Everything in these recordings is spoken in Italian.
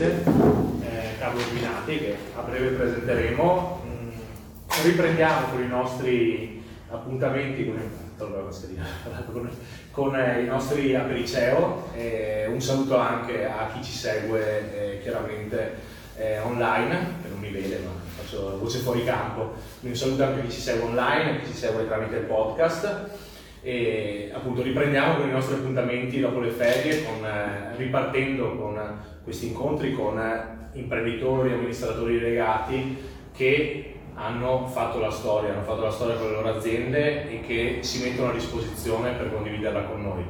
presidente, eh, Carlo Binati, che a breve presenteremo. Mm, riprendiamo con i nostri appuntamenti con, con, con eh, i nostri apericeo. Eh, un saluto anche a chi ci segue eh, chiaramente eh, online, che non mi vede ma faccio voce fuori campo. Un saluto anche a chi ci segue online, a chi ci segue tramite il podcast e appunto riprendiamo con i nostri appuntamenti dopo le ferie, con, eh, ripartendo con questi incontri con imprenditori, amministratori delegati che hanno fatto la storia, hanno fatto la storia con le loro aziende e che si mettono a disposizione per condividerla con noi.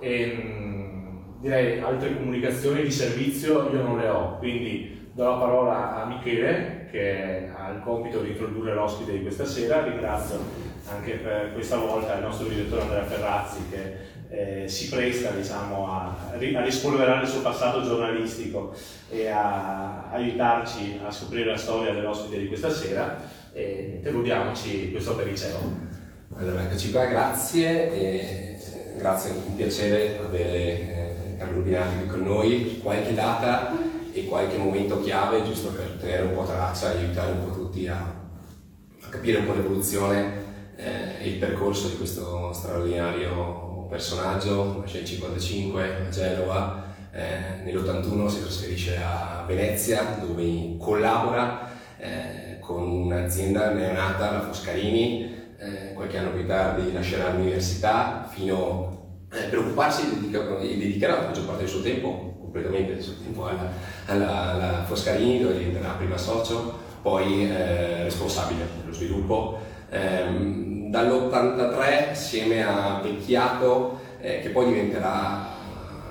E, ehm, direi altre comunicazioni di servizio io non le ho, quindi do la parola a Michele che ha il compito di introdurre l'ospite di questa sera, ringrazio anche per questa volta il nostro direttore Andrea Ferrazzi che eh, si presta diciamo, a, a rispolverare il suo passato giornalistico e a aiutarci a scoprire la storia dell'ospite di questa sera e godiamoci questo periceo. Allora, eccoci qua, grazie, e, grazie, è un piacere avere eh, Carlo Binati qui con noi, qualche data e qualche momento chiave giusto per tenere un po' traccia e aiutare un po' tutti a, a capire un po' l'evoluzione eh, il percorso di questo straordinario personaggio, nasce nel 1955 a Genova, eh, nell'81 si trasferisce a Venezia dove collabora eh, con un'azienda neonata, la Foscarini, eh, qualche anno più tardi lascerà l'università fino a eh, preoccuparsi e dedicherà la maggior parte del suo tempo, completamente del suo tempo alla, alla, alla Foscarini dove diventerà prima socio, poi eh, responsabile dello sviluppo ehm, dall'83 assieme a Vecchiato, eh, che poi diventerà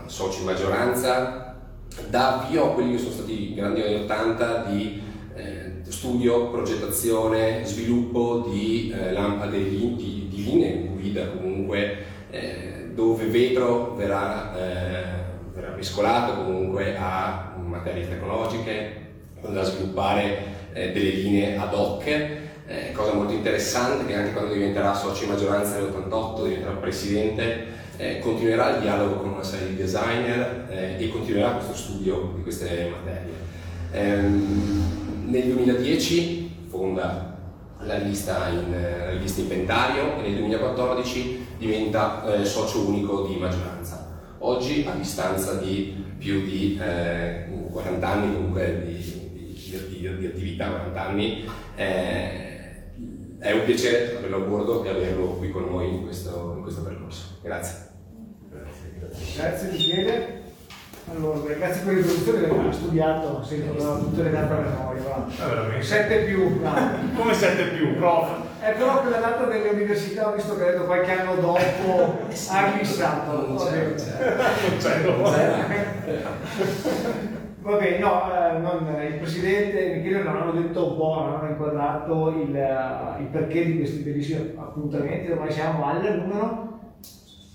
socio in maggioranza, dà avvio a quelli che sono stati i grandi anni 80 di eh, studio, progettazione, sviluppo di eh, lampade di, di, linee guida comunque, eh, dove vetro verrà, eh, verrà mescolato comunque a materie tecnologiche, da sviluppare eh, delle linee ad hoc eh, cosa molto interessante che anche quando diventerà socio in maggioranza nell'88, diventerà presidente, eh, continuerà il dialogo con una serie di designer eh, e continuerà questo studio di queste materie. Ehm, nel 2010 fonda la rivista, in, la rivista Inventario e nel 2014 diventa eh, socio unico di maggioranza. Oggi, a distanza di più di 40 eh, anni comunque di, di, di, di attività, 40 anni, eh, è un piacere averlo a bordo e averlo qui con noi in questo, in questo percorso. Grazie. Grazie, grazie Michele. Allora, grazie per l'introduzione che ha studiato, sento tutte le date a memoria. Ah, 7 più, no. Come 7 più, prof? È però quella data delle università, ho visto che ha detto qualche anno dopo, ha glissato. Non c'è, non c'è. Non c'è. Va bene, no, eh, non, il Presidente Michele non hanno detto un po', non hanno inquadrato il, uh, il perché di questi bellissimi appuntamenti, ormai siamo al numero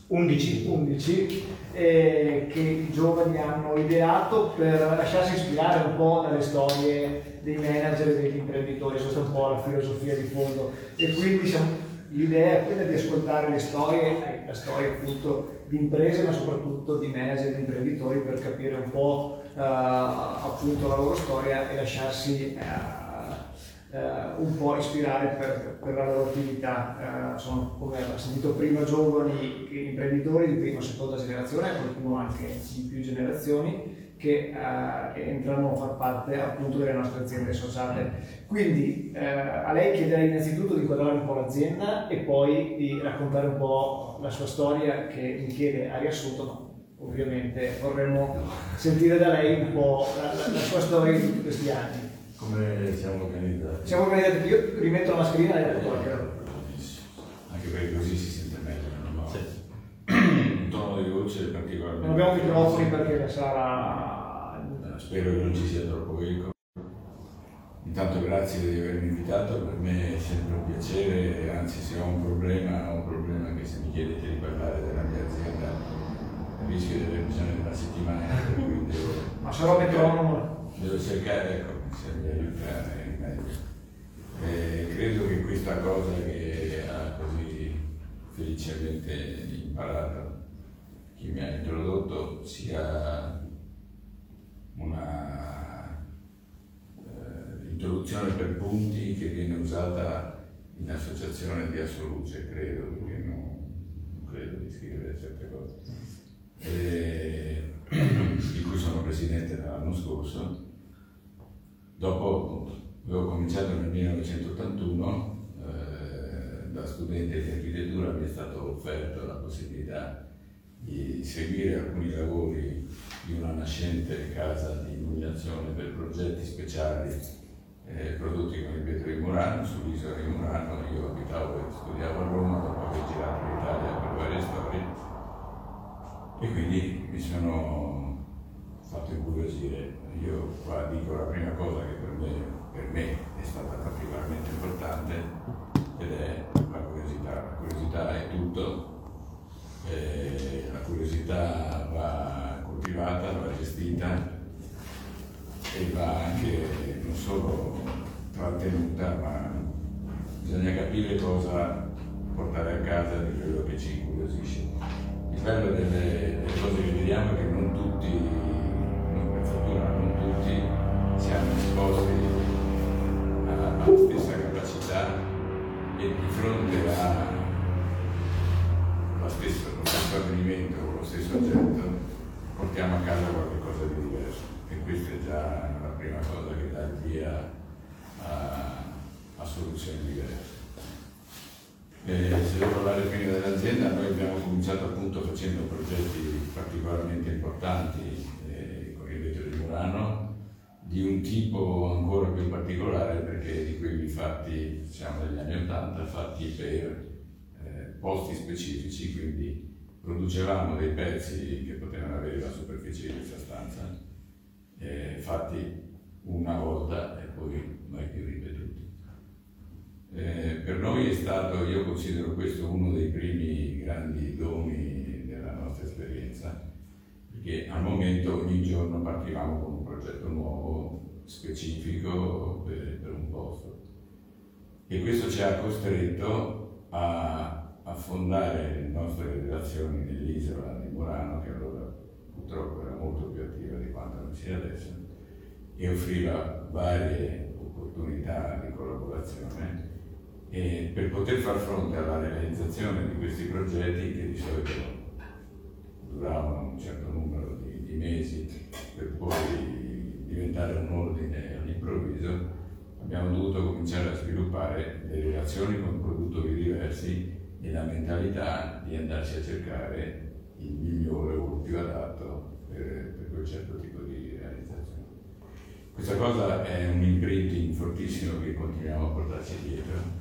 11, 11 eh, che i giovani hanno ideato per lasciarsi ispirare un po' dalle storie dei manager e degli imprenditori, questa è un po' la filosofia di fondo. E quindi siamo, l'idea è quella di ascoltare le storie, la storia appunto di imprese ma soprattutto di manager e di imprenditori per capire un po' eh, appunto la loro storia e lasciarsi eh, eh, un po' ispirare per, per la loro attività. Eh, sono, come abbiamo sentito prima, giovani imprenditori di prima o seconda generazione, qualcuno anche di più generazioni che eh, entrano a far parte appunto delle nostre aziende associate. Quindi eh, a lei chiederei innanzitutto di quadrare un po' l'azienda e poi di raccontare un po' la sua storia che Michele ha riassunto, ovviamente vorremmo sentire da lei un po' la, la, la sua storia di tutti questi anni. Come siamo organizzati? Siamo organizzati, io rimetto la mascherina e la tolgo. Anche perché così si sente meglio, no? Sì. Un tono di voce particolarmente. Non abbiamo microfoni perché la sala spero che non ci sia troppo eco. Intanto grazie di avermi invitato, per me è sempre un piacere, anzi se ho un problema, ho un problema che se mi chiedete di parlare della mia azienda rischio di aver bisogno di una settimana, per cui devo... Ma sarò metronomo? Devo cercare, ecco, mi aiutare meglio. E credo che questa cosa che ha così felicemente imparato chi mi ha introdotto sia una introduzione per punti che viene usata in associazione di assoluzione, credo, perché non, non credo di scrivere certe cose, e, di cui sono presidente l'anno scorso. Dopo avevo cominciato nel 1981, eh, da studente di architettura mi è stato offerto la possibilità di seguire alcuni lavori di una nascente casa di illuminazione per progetti speciali eh, prodotti con il vetro di Murano, sull'isola di Murano, io abitavo e studiavo a Roma dopo aver girato l'Italia per varie storie e quindi mi sono fatto incuriosire. Io qua dico la prima cosa che per me, per me è stata particolarmente importante ed è la curiosità. La curiosità è tutto, eh, la curiosità va coltivata, va gestita e va anche non solo trattenuta, ma bisogna capire cosa portare a casa di quello che ci incuriosisce. Il bello delle, delle cose che vediamo è che non tutti, per fortuna, non tutti siamo esposti alla stessa capacità e di fronte a lo stesso, stesso avvenimento o lo stesso oggetto portiamo a casa qualcosa di diverso e questa è già la prima cosa che dà il via a, a soluzioni diverse. Eh, se devo parlare prima dell'azienda, noi abbiamo cominciato appunto facendo progetti particolarmente importanti eh, con il vetro di Murano, di un tipo ancora più particolare perché di quelli fatti, siamo negli anni 80, fatti per eh, posti specifici, quindi producevamo dei pezzi che potevano avere la superficie di questa stanza, eh, fatti una volta e poi mai più ripetuti. Eh, per noi è stato, io considero questo uno dei primi grandi doni della nostra esperienza, perché al momento ogni giorno partivamo con un progetto nuovo, specifico per, per un posto. E questo ci ha costretto a, a fondare le nostre relazioni nell'isola di Murano, che allora purtroppo era molto più attiva di quanto non sia adesso, e offriva varie opportunità di collaborazione e per poter far fronte alla realizzazione di questi progetti che di solito duravano un certo numero di, di mesi per poi diventare un ordine all'improvviso, abbiamo dovuto cominciare a sviluppare le relazioni con produttori diversi e la mentalità di andarsi a cercare il migliore o il più adatto per, per quel certo tipo di realizzazione. Questa cosa è un imprinting fortissimo che continuiamo a portarci dietro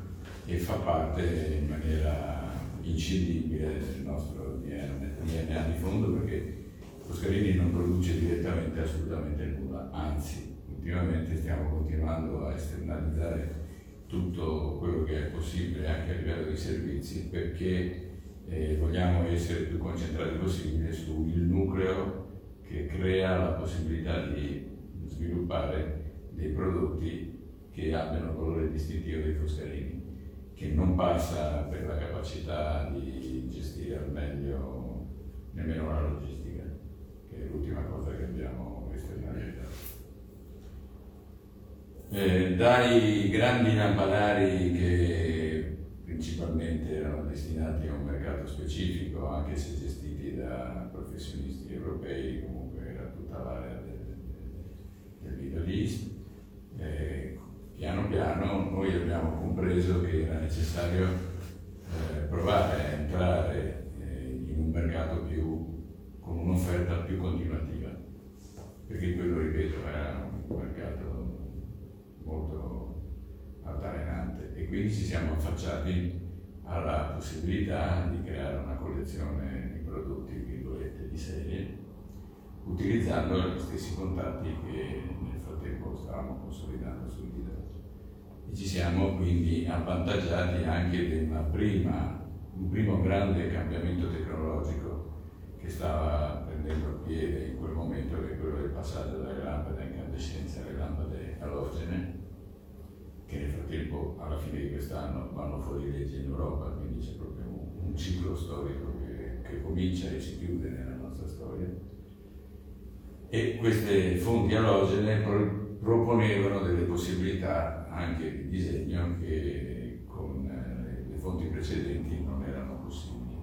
e fa parte in maniera inscindibile del nostro DNA di fondo perché Foscarini non produce direttamente assolutamente nulla, anzi ultimamente stiamo continuando a esternalizzare tutto quello che è possibile anche a livello di servizi perché eh, vogliamo essere più concentrati possibile sul nucleo che crea la possibilità di sviluppare dei prodotti che abbiano valore distintivo dei Foscarini che non passa per la capacità di gestire al meglio nemmeno la logistica, che è l'ultima cosa che abbiamo esternalizzato. Eh, dai grandi lampadari che principalmente erano destinati a un mercato specifico, anche se gestiti da professionisti europei, comunque era tutta l'area del, del Middle East, eh, piano piano noi abbiamo compreso che era necessario eh, provare a entrare eh, in un mercato più, con un'offerta più continuativa, perché quello, ripeto, era un mercato molto altalenante. E quindi ci siamo affacciati alla possibilità di creare una collezione di prodotti, virgolette, di serie, utilizzando gli stessi contatti che nel frattempo stavamo consolidando sul video e ci siamo quindi avvantaggiati anche di prima, un primo grande cambiamento tecnologico che stava prendendo piede in quel momento, che è quello del passaggio dalle lampade a incandescenza alle lampade alogene, che nel frattempo alla fine di quest'anno vanno fuori legge in Europa, quindi c'è proprio un, un ciclo storico che, che comincia e si chiude nella nostra storia. E queste fonti alogene proponevano delle possibilità anche di disegno che con eh, le fonti precedenti non erano possibili,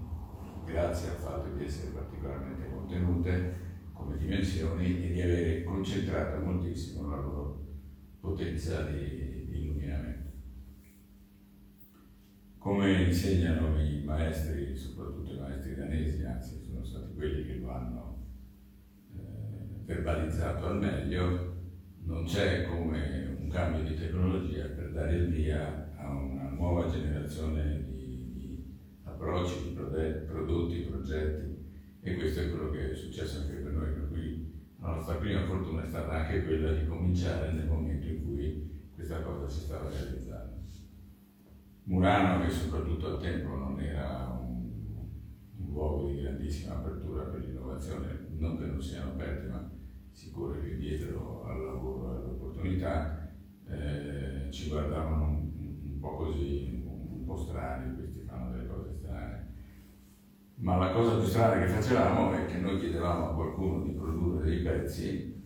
grazie al fatto di essere particolarmente contenute come dimensioni e di avere concentrato moltissimo la loro potenza di, di illuminamento. Come insegnano i maestri, soprattutto i maestri danesi, anzi sono stati quelli che lo hanno eh, verbalizzato al meglio, non c'è come un cambio di tecnologia per dare il via a una nuova generazione di, di approcci, di prodotti, progetti e questo è quello che è successo anche per noi, per cui la nostra prima fortuna è stata anche quella di cominciare nel momento in cui questa cosa si stava realizzando. Murano, che soprattutto al tempo non era un, un luogo di grandissima apertura per l'innovazione, non che non siano aperti, ma sicuro che dietro al lavoro e all'opportunità eh, ci guardavano un, un, po' così, un, un po' strani, questi fanno delle cose strane. Ma la cosa più strana che facevamo è che noi chiedevamo a qualcuno di produrre dei pezzi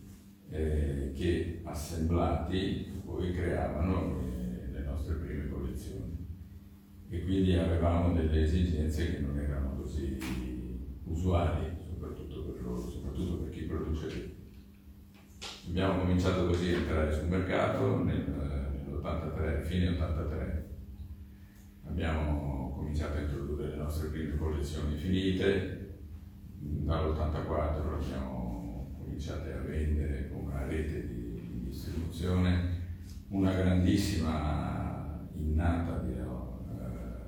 eh, che assemblati poi creavano le, le nostre prime collezioni. E quindi avevamo delle esigenze che non erano così usuali, soprattutto per loro, soprattutto per chi produce Abbiamo cominciato così a entrare sul mercato nel, nell'83, fine 83. Abbiamo cominciato a introdurre le nostre prime collezioni finite, dall'84 abbiamo cominciato a vendere con una rete di, di distribuzione, una grandissima innata dirò, eh,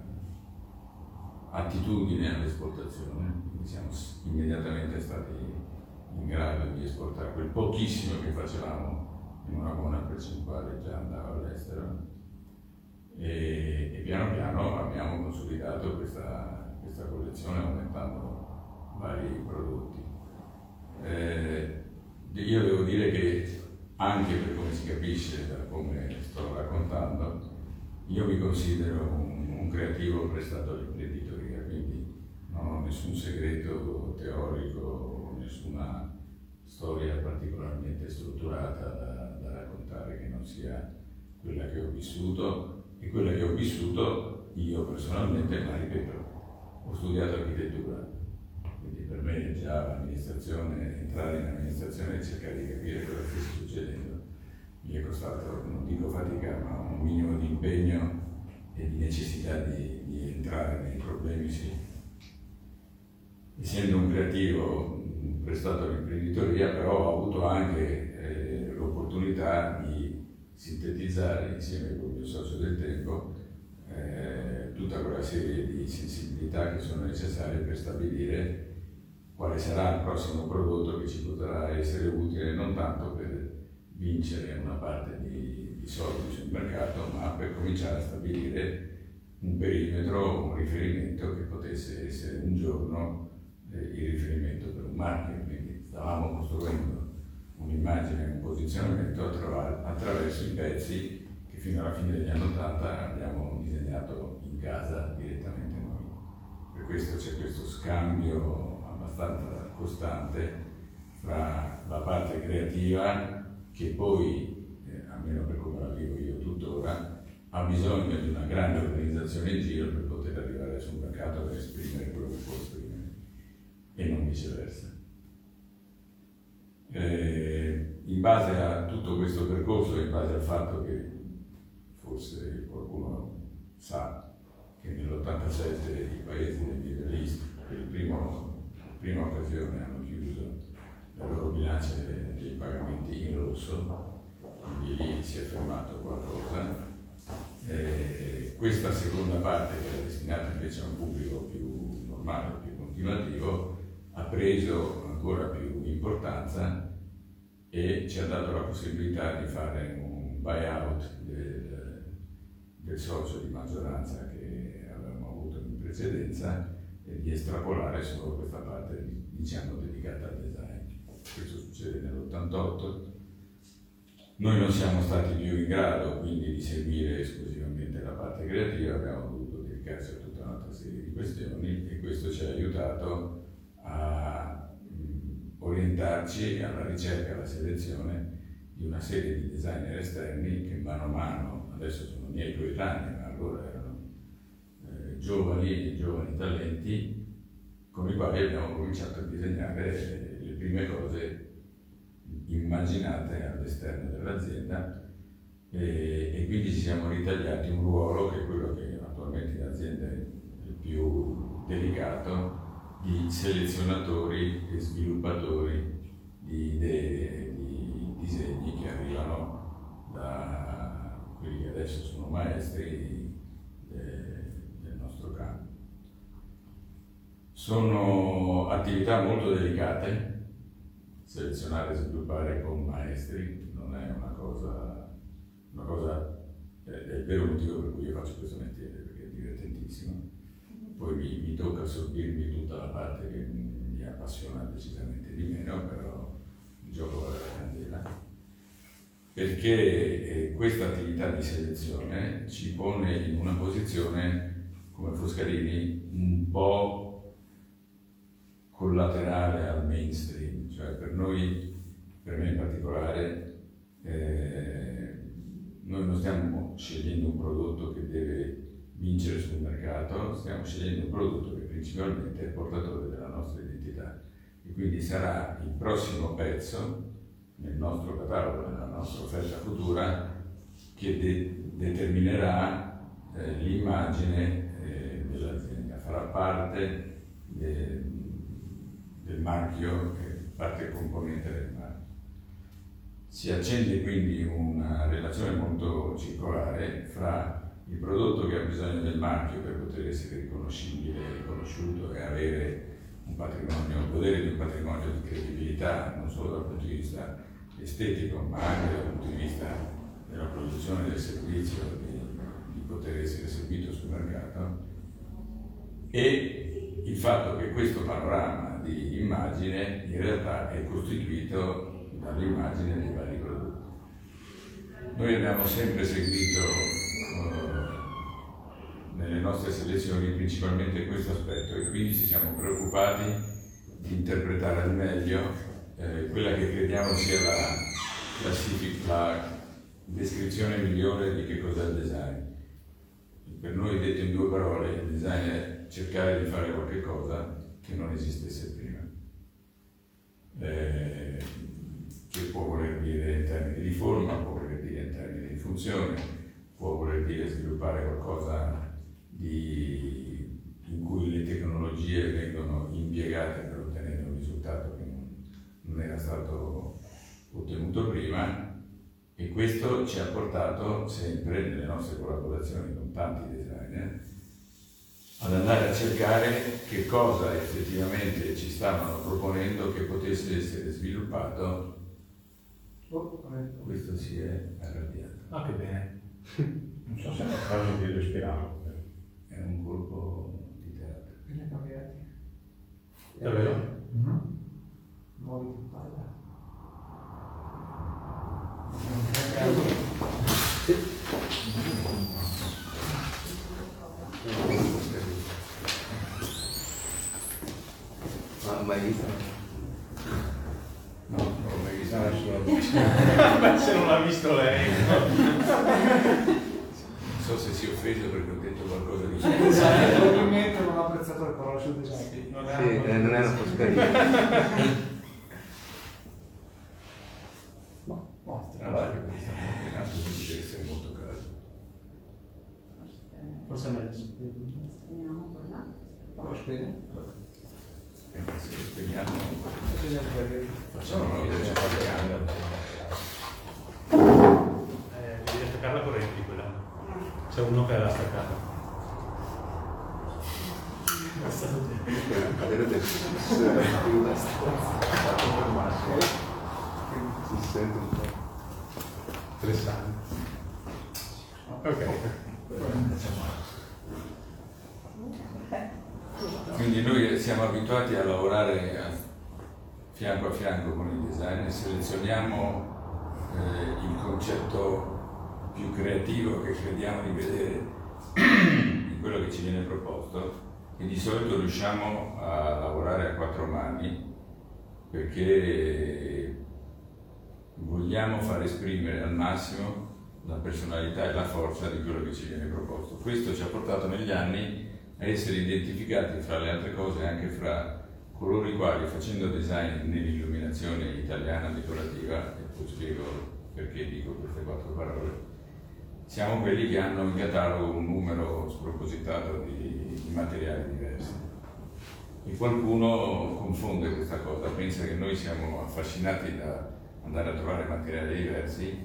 attitudine all'esportazione, siamo immediatamente stati in grado di esportare quel pochissimo che facevamo in una buona percentuale già andava all'estero e, e piano piano abbiamo consolidato questa, questa collezione aumentando vari prodotti. Eh, io devo dire che anche per come si capisce da come sto raccontando, io mi considero un, un creativo prestato all'imprenditoria, quindi non ho nessun segreto teorico nessuna storia particolarmente strutturata da, da, raccontare che non sia quella che ho vissuto e quella che ho vissuto io personalmente, ma ripeto, ho studiato architettura, quindi per me già l'amministrazione, entrare in amministrazione e cercare di capire cosa stesse succedendo mi è costato, non dico fatica, ma un minimo di impegno e di necessità di, di entrare nei problemi, sì. Essendo un creativo prestato all'imprenditoria, però ho avuto anche eh, l'opportunità di sintetizzare insieme con il mio socio del tempo eh, tutta quella serie di sensibilità che sono necessarie per stabilire quale sarà il prossimo prodotto che ci potrà essere utile non tanto per vincere una parte di, di soldi sul mercato, ma per cominciare a stabilire un perimetro, un riferimento che potesse essere un giorno eh, il riferimento per marchio, quindi stavamo costruendo un'immagine, un posizionamento attraverso i pezzi che fino alla fine degli anni 80 abbiamo disegnato in casa direttamente noi. Per questo c'è questo scambio abbastanza costante fra la parte creativa che poi, eh, almeno per come la vivo io tuttora, ha bisogno di una grande organizzazione in giro per poter arrivare sul mercato per esprimere e non viceversa. Eh, in base a tutto questo percorso, in base al fatto che forse qualcuno sa che nell'87 i paesi del Middle East per la prima occasione hanno chiuso le loro bilance dei pagamenti in rosso, quindi lì si è fermato qualcosa. Eh, questa seconda parte che era destinata invece a un pubblico più normale, più continuativo, ha preso ancora più importanza e ci ha dato la possibilità di fare un buyout del, del socio di maggioranza che avevamo avuto in precedenza e di estrapolare solo questa parte diciamo dedicata al design. Questo succede nell'88. Noi non siamo stati più in grado quindi di seguire esclusivamente la parte creativa, abbiamo dovuto dedicarci a tutta un'altra serie di questioni e questo ci ha aiutato a orientarci alla ricerca, alla selezione di una serie di designer esterni che mano a mano, adesso sono miei coetanei, ma allora erano eh, giovani giovani talenti, con i quali abbiamo cominciato a disegnare le prime cose immaginate all'esterno dell'azienda e, e, quindi ci siamo ritagliati un ruolo che è quello che attualmente in azienda è il più delicato di selezionatori e sviluppatori di idee, di disegni che arrivano da quelli che adesso sono maestri del nostro campo. Sono attività molto delicate, selezionare e sviluppare con maestri non è una cosa, una cosa è, è il vero motivo per cui io faccio questo mestiere, perché è divertentissimo. Poi mi, mi tocca assorbirmi tutta la parte che mi appassiona decisamente di meno, però gioco vale la candela. Perché eh, questa attività di selezione ci pone in una posizione, come Foscarini, un po' collaterale al mainstream, cioè per noi, per me in particolare, eh, noi non stiamo scegliendo un prodotto che deve vincere sul mercato, stiamo scegliendo un prodotto che principalmente è portatore della nostra identità e quindi sarà il prossimo pezzo nel nostro catalogo, nella nostra offerta futura che de- determinerà eh, l'immagine eh, dell'azienda, farà parte de- del marchio, parte componente del marchio. Si accende quindi una relazione molto circolare fra il prodotto che ha bisogno del marchio per poter essere riconoscibile, riconosciuto e avere un patrimonio, godere di un patrimonio di credibilità, non solo dal punto di vista estetico, ma anche dal punto di vista della produzione del servizio, di, di poter essere seguito sul mercato, e il fatto che questo panorama di immagine in realtà è costituito dall'immagine dei vari prodotti. Noi abbiamo sempre seguito nelle nostre selezioni principalmente questo aspetto e quindi ci siamo preoccupati di interpretare al meglio eh, quella che crediamo sia la, la, descrizione migliore di che cos'è il design. Per noi, detto in due parole, il design è cercare di fare qualche cosa che non esistesse prima. Eh, che può voler dire in termini di forma, può voler dire in termini di funzione, può voler dire sviluppare qualcosa di, in cui le tecnologie vengono impiegate per ottenere un risultato che non, non era stato ottenuto prima e questo ci ha portato sempre nelle nostre collaborazioni con tanti designer ad andare a cercare che cosa effettivamente ci stavano proponendo che potesse essere sviluppato. Oh, questo si è arrabbiato. Ah, che bene. Non so se è caso di respirare è un colpo di teatro. E le cambiati? Davvero? Mm-hmm. Muovi di palla. Sì. Ma mai visto? No, non l'ho mai visto nessuno. Beh, se non l'ha visto lei. so se si è offeso perché ho detto qualcosa di Esatto, probabilmente non ha apprezzato le parole sul design. Sì, non Sì, eh, non è una caldo. Forse è meglio. Spegniamo? E se lo spegniamo, Bisogna vedere. facciamo una cosa c'è qualche anno. Eh, devi attaccare la corrente quella. C'è uno che l'ha del si sente un po'. Interessante. Ok. Quindi noi siamo abituati a lavorare a fianco a fianco con il design e selezioniamo eh, il concetto più creativo che crediamo di vedere in quello che ci viene proposto e di solito riusciamo a lavorare a quattro mani perché vogliamo far esprimere al massimo la personalità e la forza di quello che ci viene proposto. Questo ci ha portato negli anni a essere identificati, fra le altre cose, anche fra coloro i quali, facendo design nell'illuminazione italiana decorativa, e poi spiego perché dico queste quattro parole, siamo quelli che hanno in catalogo un numero spropositato di, di materiali diversi. E qualcuno confonde questa cosa, pensa che noi siamo affascinati da andare a trovare materiali diversi,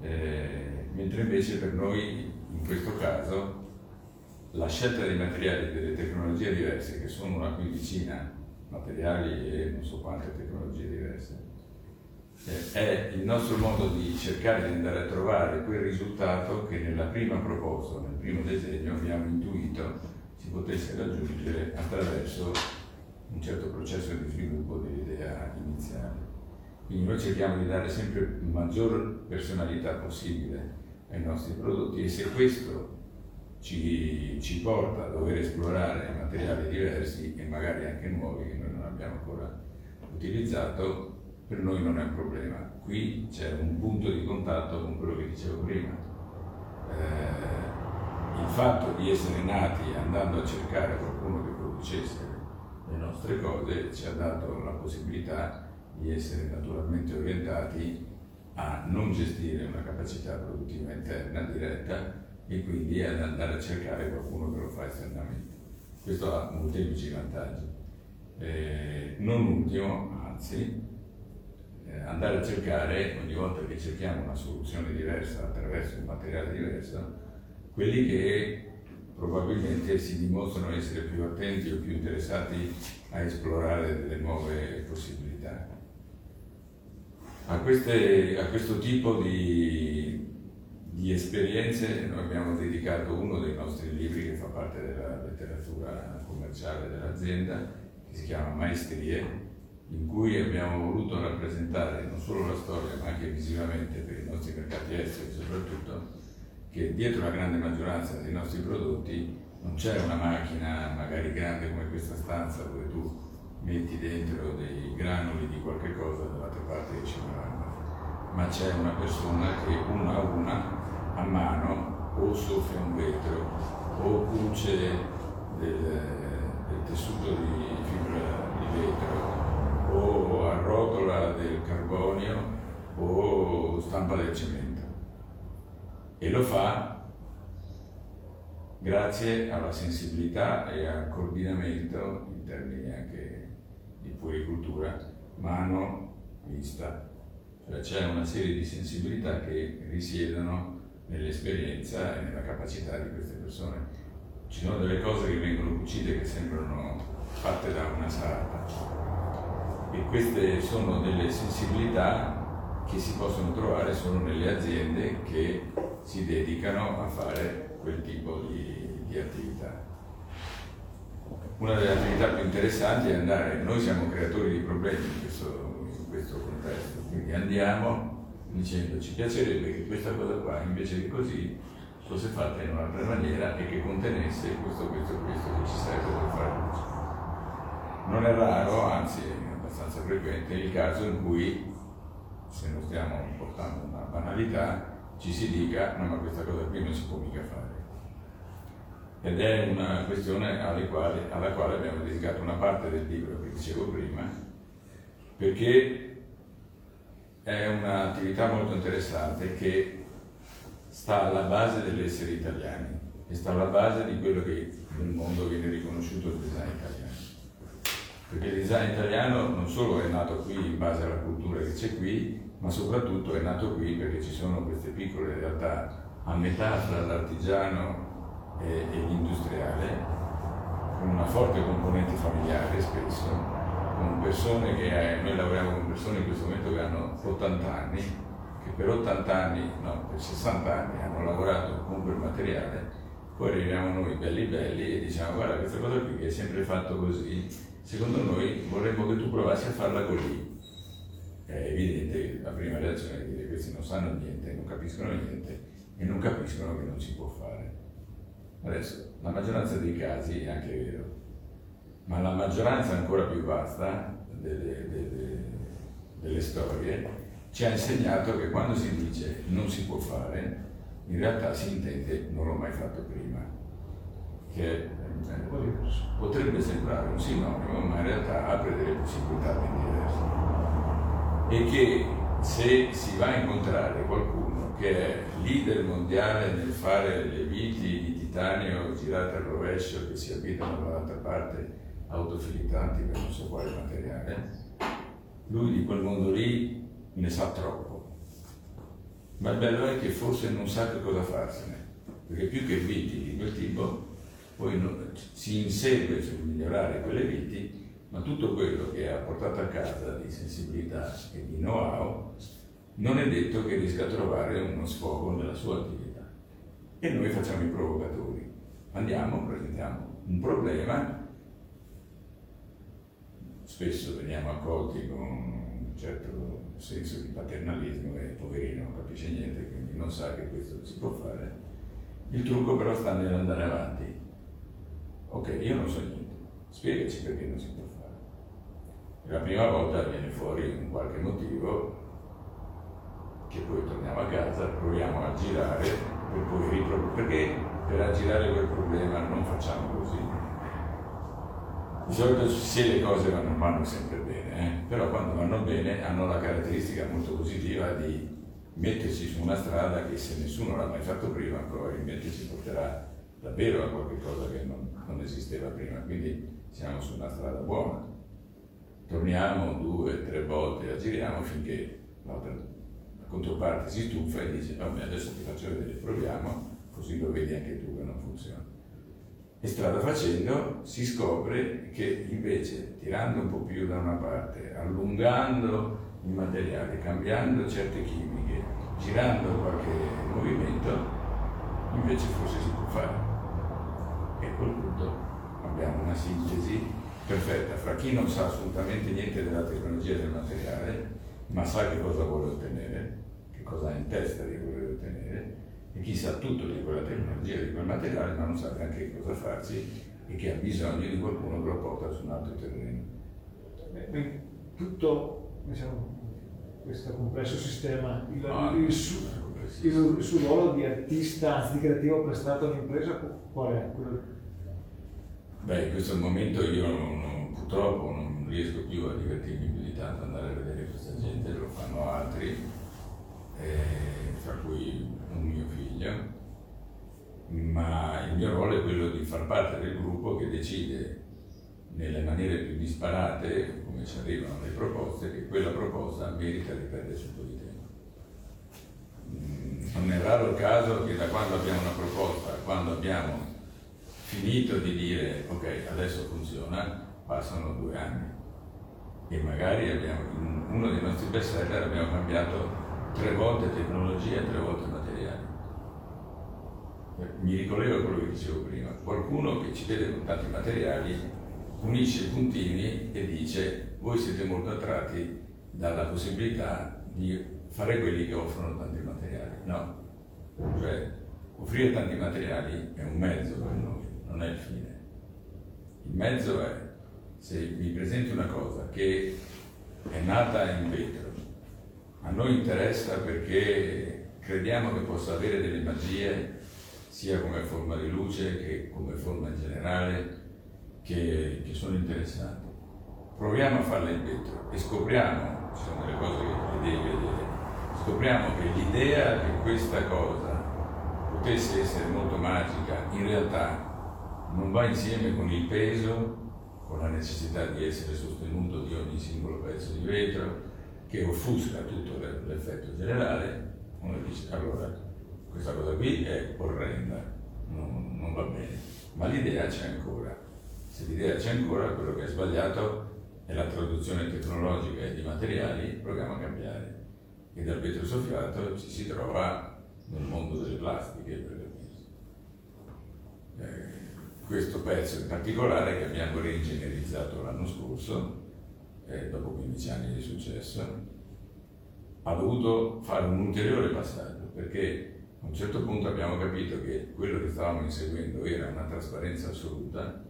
eh, mentre invece per noi in questo caso la scelta dei materiali e delle tecnologie diverse, che sono una quindicina materiali e non so quante tecnologie diverse, eh, è il nostro modo di cercare di andare a trovare quel risultato che nella prima proposta, nel primo disegno abbiamo intuito si potesse raggiungere attraverso un certo processo di sviluppo dell'idea iniziale. Quindi noi cerchiamo di dare sempre maggior personalità possibile ai nostri prodotti e se questo ci, ci, porta a dover esplorare materiali diversi e magari anche nuovi che noi non abbiamo ancora utilizzato, per noi non è un problema. Qui c'è un punto di contatto con quello che dicevo prima. Eh, il fatto di essere nati andando a cercare qualcuno che producesse le nostre cose ci ha dato la possibilità di essere naturalmente orientati a non gestire una capacità produttiva interna diretta e quindi ad andare a cercare qualcuno che lo fa esternamente. Questo ha molteplici vantaggi. Eh, non ultimo, anzi, andare a cercare, ogni volta che cerchiamo una soluzione diversa attraverso un materiale diverso, quelli che probabilmente si dimostrano essere più attenti o più interessati a esplorare delle nuove possibilità. A, queste, a questo tipo di, di, esperienze noi abbiamo dedicato uno dei nostri libri che fa parte della letteratura commerciale dell'azienda, che si chiama Maestrie, in cui abbiamo voluto rappresentare non solo la storia, ma anche visivamente per i nostri mercati esteri soprattutto, che dietro la grande maggioranza dei nostri prodotti non c'è una macchina magari grande come questa stanza dove tu metti dentro dei granuli di qualche cosa dall'altra parte che ci vanno, ma c'è una persona che una a una a mano o soffia un vetro o cuce del, del tessuto di fibra di vetro o arrotola del carbonio o stampa del cemento e lo fa grazie alla sensibilità e al coordinamento in termini anche di puericultura, mano vista. Cioè c'è una serie di sensibilità che risiedono nell'esperienza e nella capacità di queste persone. Ci sono delle cose che vengono cucite che sembrano fatte da una sarta e queste sono delle sensibilità che si possono trovare solo nelle aziende che si dedicano a fare quel tipo di, di attività. Una delle attività più interessanti è andare, noi siamo creatori di problemi in questo, in questo contesto, quindi andiamo dicendo ci piacerebbe che questa cosa qua invece che così fosse fatta in un'altra maniera e che contenesse questo, questo questo che ci serve per fare. Non è raro, anzi abbastanza frequente, il caso in cui, se non stiamo portando una banalità, ci si dica no ma questa cosa qui non si può mica fare ed è una questione quali, alla quale abbiamo dedicato una parte del libro che dicevo prima, perché è un'attività molto interessante che sta alla base dell'essere italiani e sta alla base di quello che nel mondo viene riconosciuto il design italiano. Perché il design italiano non solo è nato qui in base alla cultura che c'è qui, ma soprattutto è nato qui perché ci sono queste piccole realtà a metà tra l'artigiano e, e l'industriale, con una forte componente familiare spesso, con persone che, eh, noi lavoriamo con persone in questo momento che hanno 80 anni, che per 80 anni, no, per 60 anni hanno lavorato con quel materiale, poi arriviamo noi belli belli e diciamo guarda questa cosa qui che è sempre fatto così, secondo noi vorremmo che tu provassi a farla così. È evidente la prima reazione è dire questi non sanno niente, non capiscono niente e non capiscono che non si può fare. Adesso, la maggioranza dei casi è anche vero, ma la maggioranza ancora più vasta delle, delle, delle storie ci ha insegnato che quando si dice non si può fare, in realtà si intende non l'ho mai fatto prima, che eh, potrebbe sembrare un sinonimo, ma in realtà apre delle possibilità ben diverse. E che se si va a incontrare qualcuno che è leader mondiale nel fare le viti di titanio girate al rovescio che si abitano dall'altra parte autofilitanti per non so quale materiale, lui di quel mondo lì ne sa troppo. Ma il bello è che forse non sa che cosa farsene, perché più che viti di quel tipo, poi non, si insegue sul migliorare quelle viti, ma tutto quello che ha portato a casa di sensibilità e di know-how non è detto che riesca a trovare uno sfogo nella sua attività. E noi facciamo i provocatori. Andiamo, presentiamo un problema, spesso veniamo accolti con un certo senso di paternalismo e poverino non capisce niente, quindi non sa che questo si può fare. Il trucco però sta nell'andare avanti. Ok, io non so niente, spiegaci perché non si può fare. E la prima volta viene fuori un qualche motivo che poi torniamo a casa, proviamo a girare per poi riproporre, perché per aggirare quel problema non facciamo così. Di solito se le cose vanno, vanno sempre bene, eh? però quando vanno bene hanno la caratteristica molto positiva di mettersi su una strada che se nessuno l'ha mai fatto prima probabilmente ci porterà davvero a qualcosa che non, non esisteva prima, quindi siamo su una strada buona. Torniamo due, tre volte, aggiriamo finché l'altra controparte si stufa e dice vabbè adesso ti faccio vedere, proviamo, così lo vedi anche tu che non funziona. E strada facendo si scopre che invece tirando un po' più da una parte, allungando il materiale, cambiando certe chimiche, girando qualche movimento, invece forse si può fare. E a quel punto abbiamo una sintesi perfetta fra chi non sa assolutamente niente della tecnologia del materiale, ma sa che cosa vuole ottenere, che cosa ha in testa di voler ottenere, e chi sa tutto di quella tecnologia, di quel materiale, ma non sa neanche cosa farci e che ha bisogno di qualcuno che lo porta su un altro terreno. Tutto diciamo, questo complesso sistema, il, Ah, il, il, il suo ruolo di artista, anzi di creativo prestato all'impresa, qual è? Beh, in questo momento io non- non- purtroppo non riesco più a divertirmi più di tanto ad andare a vedere questa gente, lo fanno altri, eh, fra cui un mio figlio, ma il mio ruolo è quello di far parte del gruppo che decide nelle maniere più disparate, come ci arrivano le proposte, che quella proposta merita di di tempo. Mm, Non è raro il caso che da quando abbiamo una proposta quando abbiamo finito di dire ok, adesso funziona, passano due anni e magari abbiamo, in uno dei nostri bestseller abbiamo cambiato tre volte tecnologia e tre volte materiali. Mi ricollego a quello che dicevo prima, qualcuno che ci vede con tanti materiali unisce i puntini e dice voi siete molto attratti dalla possibilità di fare quelli che offrono tanti materiali. No, cioè offrire tanti materiali è un mezzo per noi, non è il fine. Il mezzo è se mi presenti una cosa che è nata in vetro, a noi interessa perché crediamo che possa avere delle magie sia come forma di luce che come forma in generale che, che sono interessanti. Proviamo a farla in vetro e scopriamo, ci sono delle cose che devi vedere, scopriamo che l'idea che questa cosa potesse essere molto magica in realtà non va insieme con il peso, con la necessità di essere sostenuto di ogni singolo pezzo di vetro, che offusca tutto l'effetto generale, uno dice allora questa cosa qui è orrenda, non, non va bene, ma l'idea c'è ancora. Se l'idea c'è ancora, quello che è sbagliato è la traduzione tecnologica e di materiali, proviamo a cambiare. E dal vetro soffiato ci si trova nel mondo delle plastiche, per. Eh, questo pezzo in particolare che abbiamo reingegnerizzato l'anno scorso, eh, dopo 15 anni di successo, ha dovuto fare un ulteriore passaggio perché a un certo punto abbiamo capito che quello che stavamo inseguendo era una trasparenza assoluta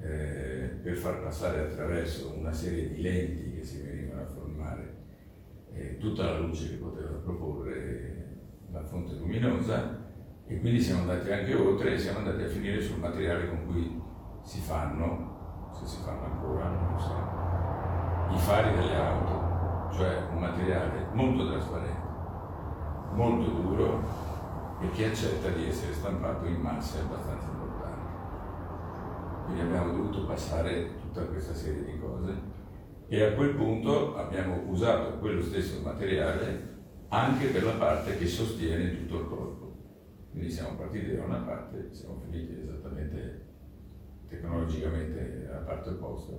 eh, per far passare attraverso una serie di lenti che si formare eh, tutta la luce che poteva proporre la fonte luminosa e quindi siamo andati anche oltre e siamo andati a finire sul materiale con cui si fanno, se si fanno ancora, non lo so, i fari delle auto, cioè un materiale molto trasparente, molto duro e che accetta di essere stampato in masse abbastanza importanti. Quindi abbiamo dovuto passare tutta questa serie di cose e a quel punto abbiamo usato quello stesso materiale anche per la parte che sostiene tutto il corpo. Quindi siamo partiti da una parte, siamo finiti esattamente tecnologicamente alla parte opposta.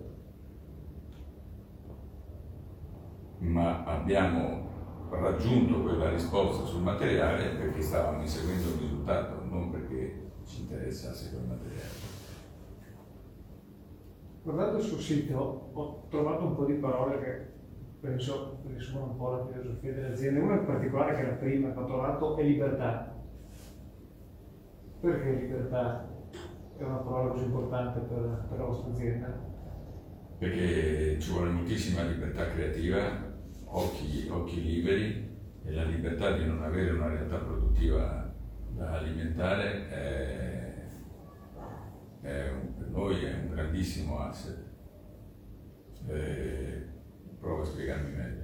Ma abbiamo raggiunto quella risposta sul materiale perché stavamo inseguendo un risultato, non perché ci interessasse quel materiale. Guardando sul sito ho trovato un po' di parole che penso riassumono un po' la filosofia delle aziende. Una in particolare che è la prima trovato è libertà. Perché libertà è una parola così importante per, per la vostra azienda? Perché ci vuole moltissima libertà creativa, occhi, occhi liberi e la libertà di non avere una realtà produttiva da alimentare è, è un, noi è un grandissimo asset. Eh, provo a spiegarmi meglio.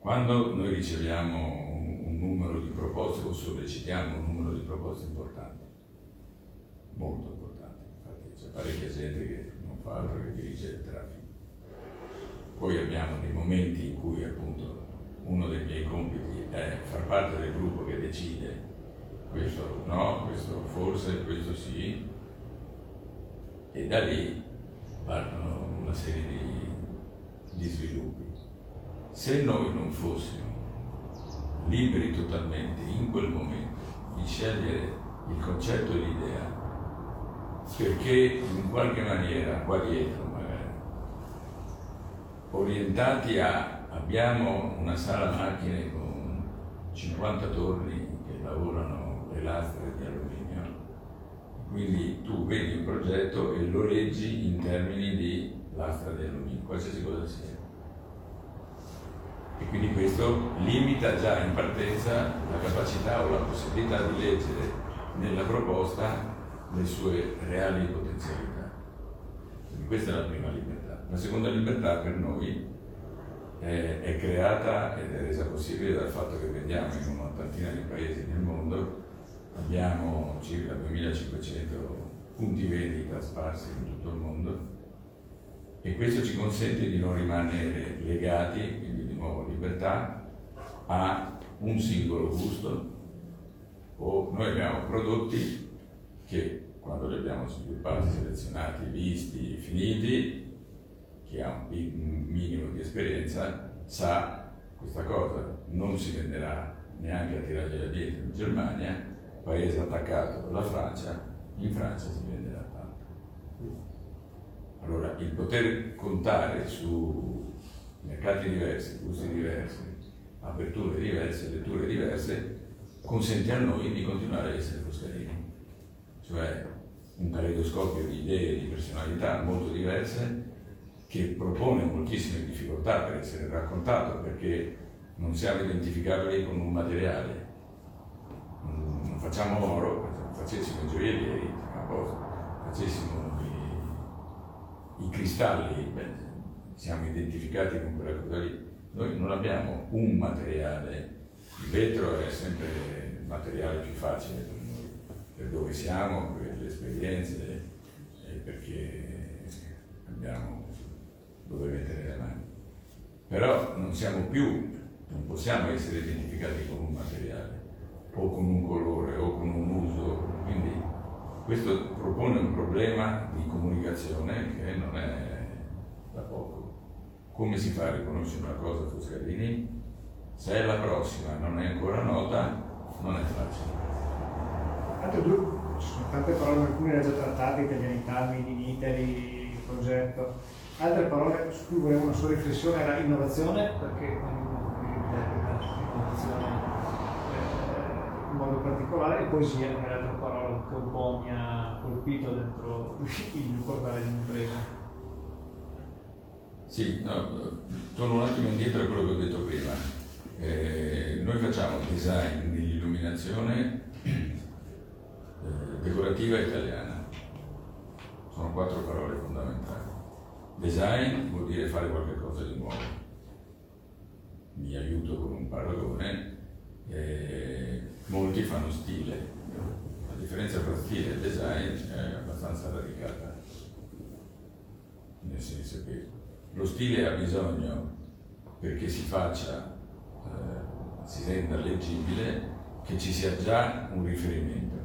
Quando noi riceviamo un, un numero di proposte o sollecitiamo un numero di proposte importanti, molto importanti, infatti c'è parecchia gente che non fa altro che dirigere il traffico. Poi abbiamo dei momenti in cui appunto uno dei miei compiti è far parte del gruppo che decide questo no, questo forse, questo sì, e da lì partono una serie di, di sviluppi. Se noi non fossimo liberi totalmente in quel momento di scegliere il concetto e l'idea, perché in qualche maniera, qua dietro magari, orientati a abbiamo una sala macchine con 50 torni che lavorano le lastre di alluminio, quindi tu vedi un progetto e lo leggi in termini di lastra di alluminio, qualsiasi cosa sia. E quindi questo limita già in partenza la capacità o la possibilità di leggere nella proposta le sue reali potenzialità. Quindi questa è la prima libertà. La seconda libertà per noi è, è creata ed è resa possibile dal fatto che vendiamo in un'ottantina di paesi nel mondo, abbiamo circa 2500 punti vendita sparsi in tutto il mondo e questo ci consente di non rimanere legati, quindi di nuovo libertà, a un singolo gusto o noi abbiamo prodotti che quando li abbiamo sviluppati, selezionati, visti, finiti, chi ha un minimo di esperienza sa questa cosa, non si venderà neanche a tirargliela dietro in Germania, paese attaccato dalla Francia, in Francia si venderà tanto. Allora, il poter contare su mercati diversi, gusti diversi, aperture diverse, letture diverse, consente a noi di continuare a essere Foscarini, cioè un caleidoscopio di idee di personalità molto diverse che propone moltissime difficoltà per essere raccontato perché non siamo identificabili con un materiale, non facciamo oro, facessimo i gioiellieri, a posto, facessimo i, i cristalli, beh, siamo identificati con quella cosa lì. Noi non abbiamo un materiale il vetro è sempre il materiale più facile per noi, per dove siamo, per le esperienze perché abbiamo dove mettere le mani. Però non siamo più, non possiamo essere identificati con un materiale o con un colore o con un uso, quindi questo propone un problema di comunicazione che non è da poco. Come si fa a riconoscere una cosa Fuscarini? Se è la prossima non è ancora nota, non è facile. Altre due, ci sono tante parole, alcune le ha già trattate, italianità, made in Italy, progetto. Altre parole su cui volevo una sua riflessione era innovazione, perché innovazione eh, in modo particolare, e poesia, è l'altra parola che un po' mi ha colpito dentro il portale di un'impresa. Sì, no, torno un attimo indietro a quello che ho detto prima. Eh, noi facciamo design nell'illuminazione eh, decorativa italiana. Sono quattro parole fondamentali. Design vuol dire fare qualcosa di nuovo. Mi aiuto con un paragone. Eh, molti fanno stile. La differenza tra stile e design è abbastanza radicata. Nel senso che lo stile ha bisogno, perché si faccia, eh, si renda leggibile, che ci sia già un riferimento.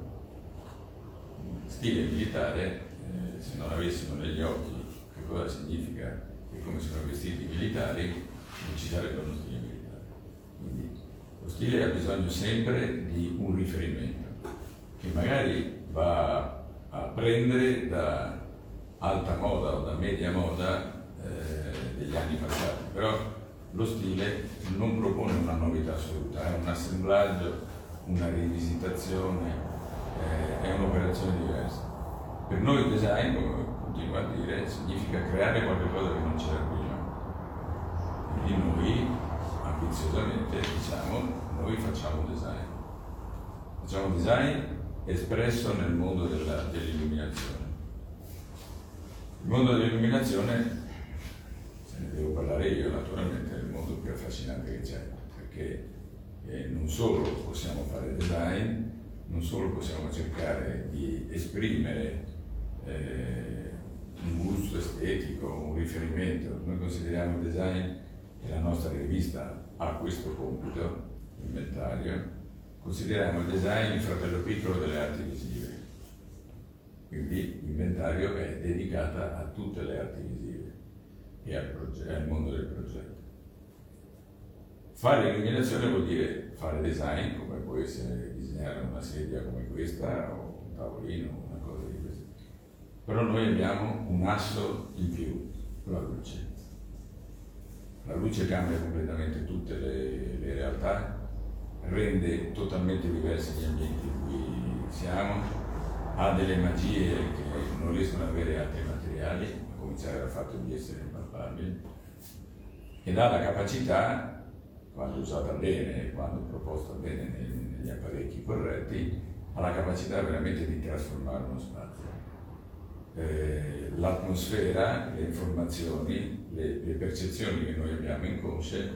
Stile militare, eh, se non avessimo negli occhi che cosa significa e come sono vestiti i militari, non ci sarebbe uno stile militare. Quindi lo stile ha bisogno sempre di un riferimento, che magari va a prendere da alta moda o da media moda eh, degli anni passati, però lo stile non propone una novità assoluta, è un assemblaggio, una rivisitazione, eh, è un'operazione diversa. Per noi il design, come continuo a dire, significa creare qualcosa che non c'era prima. Quindi noi ambiziosamente diciamo, noi facciamo design. Facciamo design espresso nel mondo della, dell'illuminazione. Il mondo dell'illuminazione se ne devo parlare io naturalmente, è il mondo più affascinante che c'è, perché eh, non solo possiamo fare design, non solo possiamo cercare di esprimere eh, un gusto estetico, un riferimento, noi consideriamo il design e la nostra rivista ha questo compito, inventario, consideriamo il design il fratello piccolo delle arti visive. Quindi l'inventario è dedicata a tutte le arti visive e al, progetto, al mondo del progetto. Fare illuminazione vuol dire fare design, come può essere disegnare una sedia come questa o un tavolino, una cosa di questo. Però noi abbiamo un asso in più, la luce. La luce cambia completamente tutte le, le realtà, rende totalmente diversi gli ambienti in cui siamo, ha delle magie che non riescono ad avere altri materiali, a cominciare dal fatto di essere impalpabili, ed ha la capacità, quando usata bene, quando proposta bene negli apparecchi corretti, ha la capacità veramente di trasformare uno spazio. Eh, l'atmosfera, le informazioni, le, le percezioni che noi abbiamo inconsce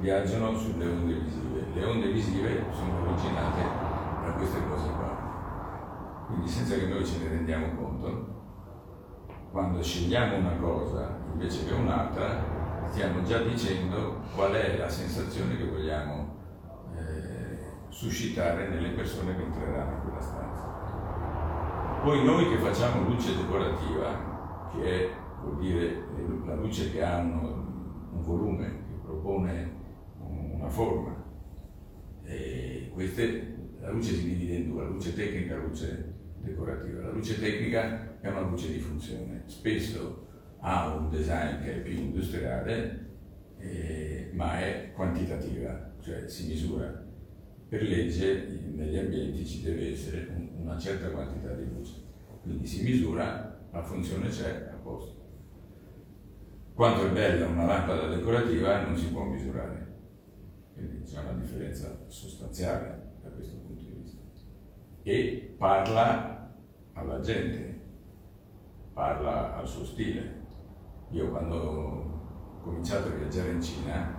viaggiano sulle onde visive. Le onde visive sono originate da queste cose qua. Quindi senza che noi ce ne rendiamo conto, quando scegliamo una cosa invece che un'altra, stiamo già dicendo qual è la sensazione che vogliamo eh, suscitare nelle persone che entreranno in quella stanza. Poi noi che facciamo luce decorativa, che è, vuol dire la luce che ha un, un volume, che propone una forma, e queste, la luce si divide in due, la luce tecnica e la luce decorativa. La luce tecnica è una luce di funzione, spesso ha un design che è più industriale, eh, ma è quantitativa, cioè si misura. Per legge negli ambienti ci deve essere un, una certa quantità di luce, quindi si misura, la funzione c'è, a posto. Quanto è bella una lampada decorativa non si può misurare, quindi c'è una differenza sostanziale da questo punto di vista. E parla alla gente, parla al suo stile. Io quando ho cominciato a viaggiare in Cina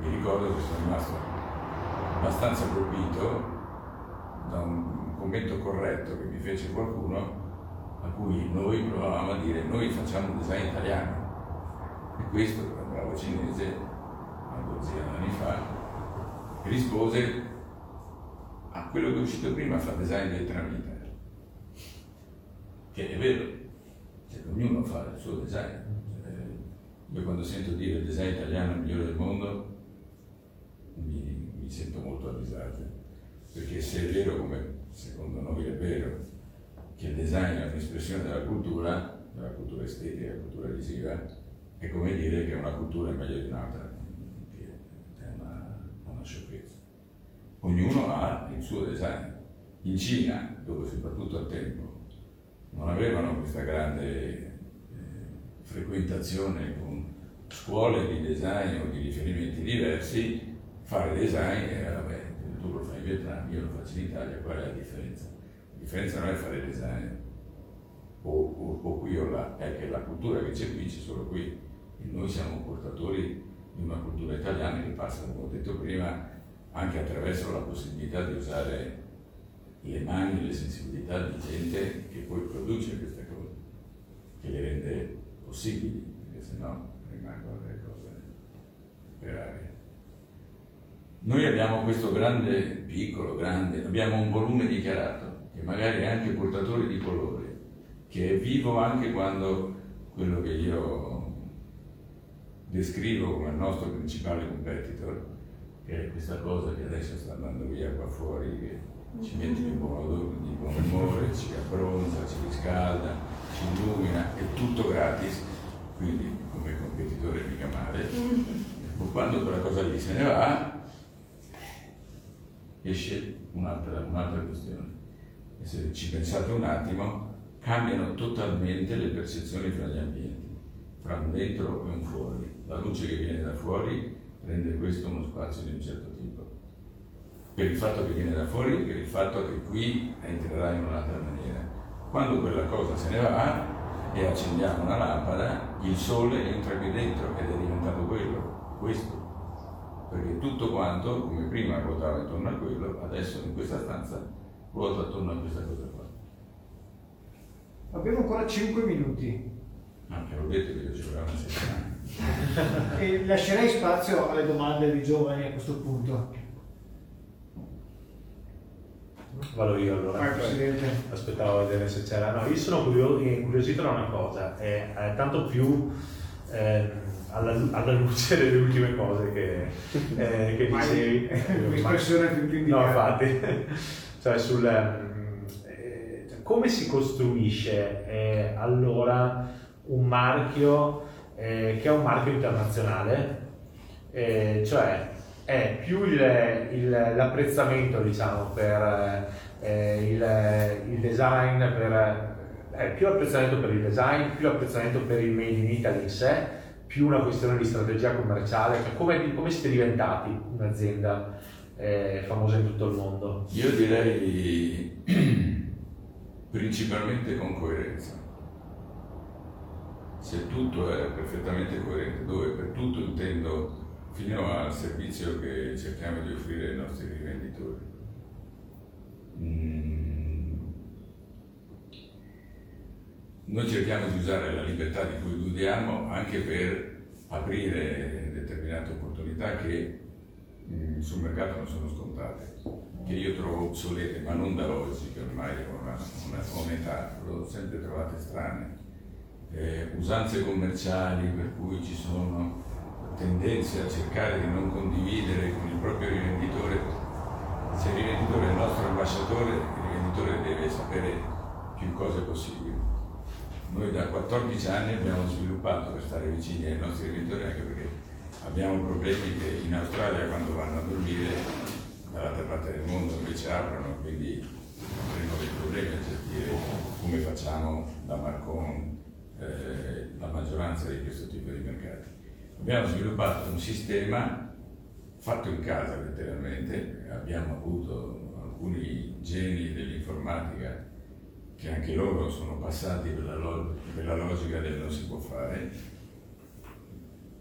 mi ricordo che sono rimasto abbastanza colpito da un commento corretto che mi fece qualcuno a cui noi provavamo a dire noi facciamo un design italiano e questo un bravo cinese una dozzina d'anni fa rispose a quello che è uscito prima fa design vietnamita che è vero cioè, ognuno fa il suo design. Cioè, io quando sento dire il design italiano è il migliore del mondo mi, mi sento molto a disagio perché se è vero come secondo noi è vero che il design è un'espressione della cultura della cultura estetica, della cultura visiva è come dire che una cultura è meglio di un'altra. È una, una sciocchezza ognuno ha il suo design. In Cina dove soprattutto al tempo non avevano questa grande eh, frequentazione con scuole di design o di riferimenti diversi, fare design e vabbè, tu lo fai in Vietnam, io lo faccio in Italia, qual è la differenza? La differenza non è fare design o, o, o qui o là, è che la cultura che c'è qui c'è solo qui e noi siamo portatori di una cultura italiana che passa, come ho detto prima, anche attraverso la possibilità di usare le mani le sensibilità di gente che poi produce queste cose, che le rende possibili, perché sennò rimangono delle cose per aria. Noi abbiamo questo grande, piccolo, grande, abbiamo un volume dichiarato, che magari è anche portatore di colore, che è vivo anche quando quello che io descrivo come il nostro principale competitor, che è questa cosa che adesso sta andando via qua fuori, che ci mette di buon, di buon umore, ci abbronza, ci riscalda, ci illumina, è tutto gratis, quindi come competitore mica male. Quando quella cosa lì se ne va, esce un'altra, un'altra questione. E se ci pensate un attimo, cambiano totalmente le percezioni fra gli ambienti, fra un dentro e un fuori. La luce che viene da fuori rende questo uno spazio di un certo tipo. Per il fatto che viene da fuori, per il fatto che qui entrerà in un'altra maniera. Quando quella cosa se ne va e accendiamo una lampada, il sole entra qui dentro ed è diventato quello, questo perché tutto quanto, come prima ruotava intorno a quello, adesso in questa stanza ruota attorno a questa cosa qua. Abbiamo ancora 5 minuti. Ah, che ho detto che io ci vorrà una settimana. e lascerei spazio alle domande dei giovani a questo punto. Vado io allora. Aspettavo a vedere se c'era. No, io sono curio- incuriosito da una cosa, è, è tanto più eh, alla, alla luce delle ultime cose che, eh, che dicevi. Un'espressione più, più No, infatti, cioè sul ehm, eh, cioè, come si costruisce eh, allora un marchio eh, che è un marchio internazionale, Eh, cioè è più il, il- l'apprezzamento diciamo per eh, il, il design, per, è più apprezzamento per il design, più apprezzamento per il made in Italy in sé, più una questione di strategia commerciale, come, come siete diventati un'azienda eh, famosa in tutto il mondo? Io direi principalmente con coerenza. Se tutto è perfettamente coerente, dove per tutto intendo fino al servizio che cerchiamo di offrire ai nostri rivenditori. Mm. Noi cerchiamo di usare la libertà di cui godiamo anche per aprire determinate opportunità che mm, sul mercato non sono scontate, che io trovo obsolete, ma non da oggi, che ormai ho una, una, un'età, le ho sempre trovate strane. Eh, usanze commerciali per cui ci sono tendenze a cercare di non condividere con il proprio rivenditore. Se il rivenditore è il nostro ambasciatore, il rivenditore deve sapere più cose possibili. Noi da 14 anni abbiamo sviluppato per stare vicini ai nostri rivenditori anche perché abbiamo problemi che in Australia quando vanno a dormire dall'altra parte del mondo invece aprono, quindi avremo dei problemi a gestire come facciamo da Marcon eh, la maggioranza di questo tipo di mercati. Abbiamo sviluppato un sistema fatto in casa letteralmente, abbiamo avuto alcuni geni dell'informatica che anche loro sono passati per la, lo- per la logica del non si può fare,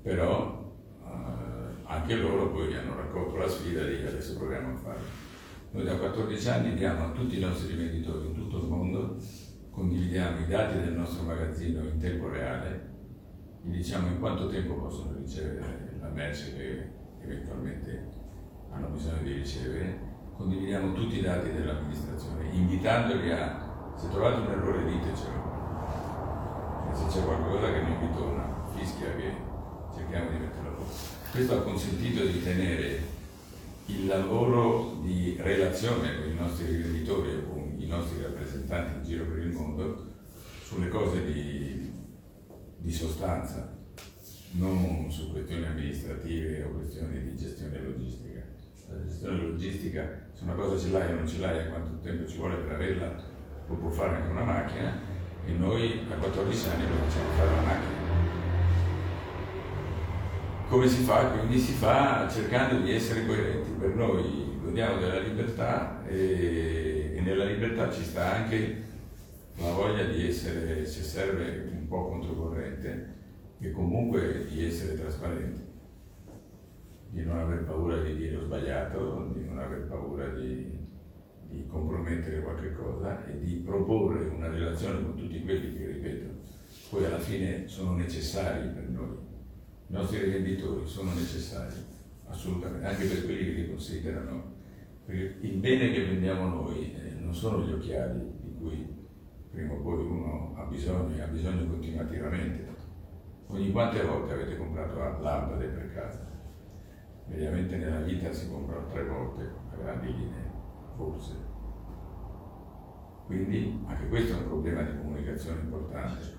però eh, anche loro poi hanno raccolto la sfida di adesso proviamo a farlo. Noi da 14 anni diamo a tutti i nostri rivenditori in tutto il mondo, condividiamo i dati del nostro magazzino in tempo reale, gli diciamo in quanto tempo possono ricevere la merce che eventualmente hanno bisogno di ricevere, condividiamo tutti i dati dell'amministrazione, invitandoli a, se trovate un errore ditecelo, e se c'è qualcosa che non vi torna, fischia che cerchiamo di metterlo a posto. Questo ha consentito di tenere il lavoro di relazione con i nostri rivenditori e con i nostri rappresentanti in giro per il mondo sulle cose di, di sostanza, non su questioni amministrative o questioni di gestione logistica. La gestione logistica, se una cosa ce l'hai o non ce l'hai, e quanto tempo ci vuole per averla, lo può fare anche una macchina e noi a 14 anni lo facciamo fare la macchina. come si fa? Quindi si fa cercando di essere coerenti. Per noi godiamo della libertà e, e nella libertà ci sta anche la voglia di essere, se serve, un po' controcorrente e comunque di essere trasparenti, di non aver paura di dire ho sbagliato, di non aver paura di, di compromettere qualche cosa e di proporre una relazione con tutti quelli che, ripeto, poi alla fine sono necessari per noi i nostri rivenditori sono necessari, assolutamente, anche per quelli che li considerano. Perché il bene che vendiamo noi eh, non sono gli occhiali di cui prima o poi uno ha bisogno e ha bisogno continuativamente. Ogni quante volte avete comprato lampade per casa? Mediamente nella vita si comprano tre volte a grandi linee, forse. Quindi anche questo è un problema di comunicazione importante,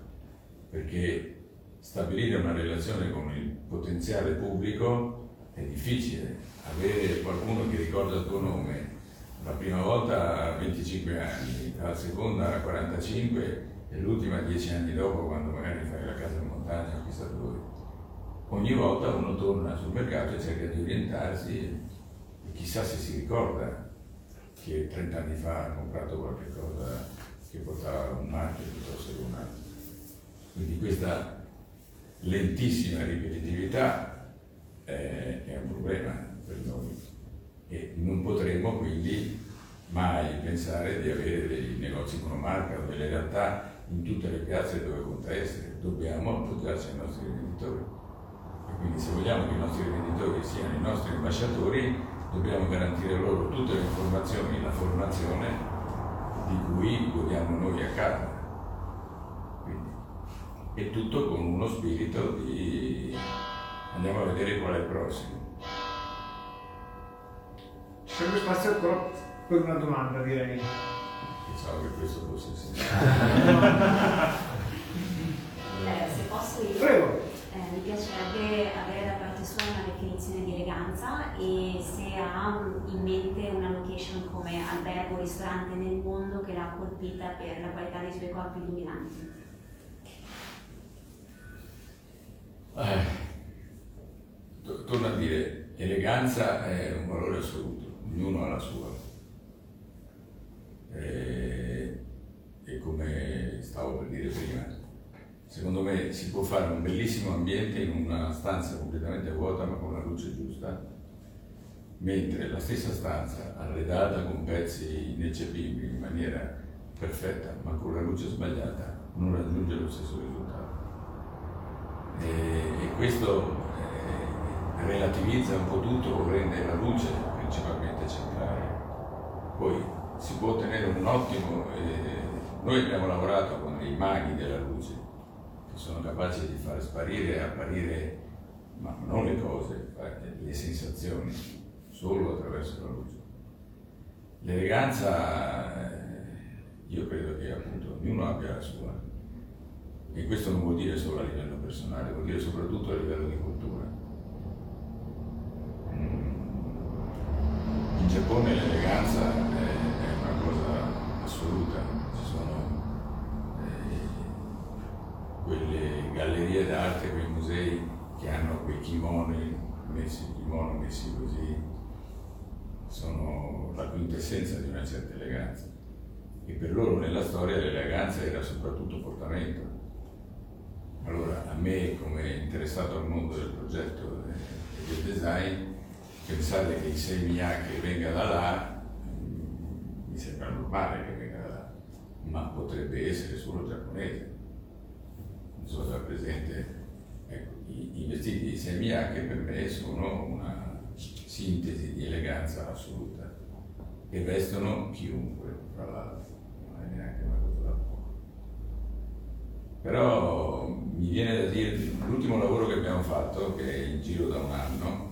perché stabilire una relazione con il potenziale pubblico è difficile. Avere qualcuno che ricorda il tuo nome la prima volta a 25 anni, la seconda a 45 e l'ultima 10 anni dopo quando magari fai la casa in montagna o chissà dove. Ogni volta uno torna sul mercato e cerca di orientarsi e chissà se si ricorda che 30 anni fa ha comprato qualche cosa che portava un marchio piuttosto che un altro. Quindi questa lentissima ripetitività eh, è un problema per noi e non potremmo quindi mai pensare di avere dei negozi monomarca o delle realtà in tutte le piazze dove conta essere, dobbiamo appoggiarci ai nostri venditori. E quindi se vogliamo che i nostri venditori siano i nostri ambasciatori, dobbiamo garantire loro tutte le informazioni, la formazione di cui godiamo noi a casa e tutto con uno spirito di andiamo a vedere qual è il prossimo. C'è sempre spazio ancora per una domanda direi. Pensavo che questo fosse il eh, se posso io, Prego. Eh, mi piacerebbe avere da sua una definizione di eleganza e se ha in mente una location come albergo o ristorante nel mondo che l'ha colpita per la qualità dei suoi corpi illuminanti. Eh, torno a dire, eleganza è un valore assoluto, ognuno ha la sua. E, e come stavo per dire prima, secondo me si può fare un bellissimo ambiente in una stanza completamente vuota ma con la luce giusta, mentre la stessa stanza arredata con pezzi ineccepibili in maniera perfetta ma con la luce sbagliata non raggiunge lo stesso risultato e, e questo eh, relativizza un po' tutto rende la luce principalmente centrale. Poi si può ottenere un ottimo... Eh, noi abbiamo lavorato con dei maghi della luce sono capaci di far sparire e apparire, ma non le cose, le sensazioni, solo attraverso la luce. L'eleganza, eh, io credo che appunto ognuno abbia la sua e questo non vuol dire solo a livello personale, vuol dire soprattutto a livello di cultura. Mm. In Giappone l'eleganza è, è una cosa assoluta, ci sono eh, quelle gallerie d'arte, quei musei che hanno quei kimono messi, kimono messi così, sono la quintessenza di una certa eleganza. E per loro nella storia l'eleganza era soprattutto portamento allora, a me, come interessato al mondo del progetto e del design, pensare che il Seimiake venga da là mi sembra normale che venga da là, ma potrebbe essere solo giapponese. Non so se è presente. Ecco, i, vestiti di Seimiake per me sono una sintesi di eleganza assoluta e vestono chiunque, tra l'altro, non è neanche una cosa da poco. Però mi viene da dire, l'ultimo lavoro che abbiamo fatto, che è in giro da un anno,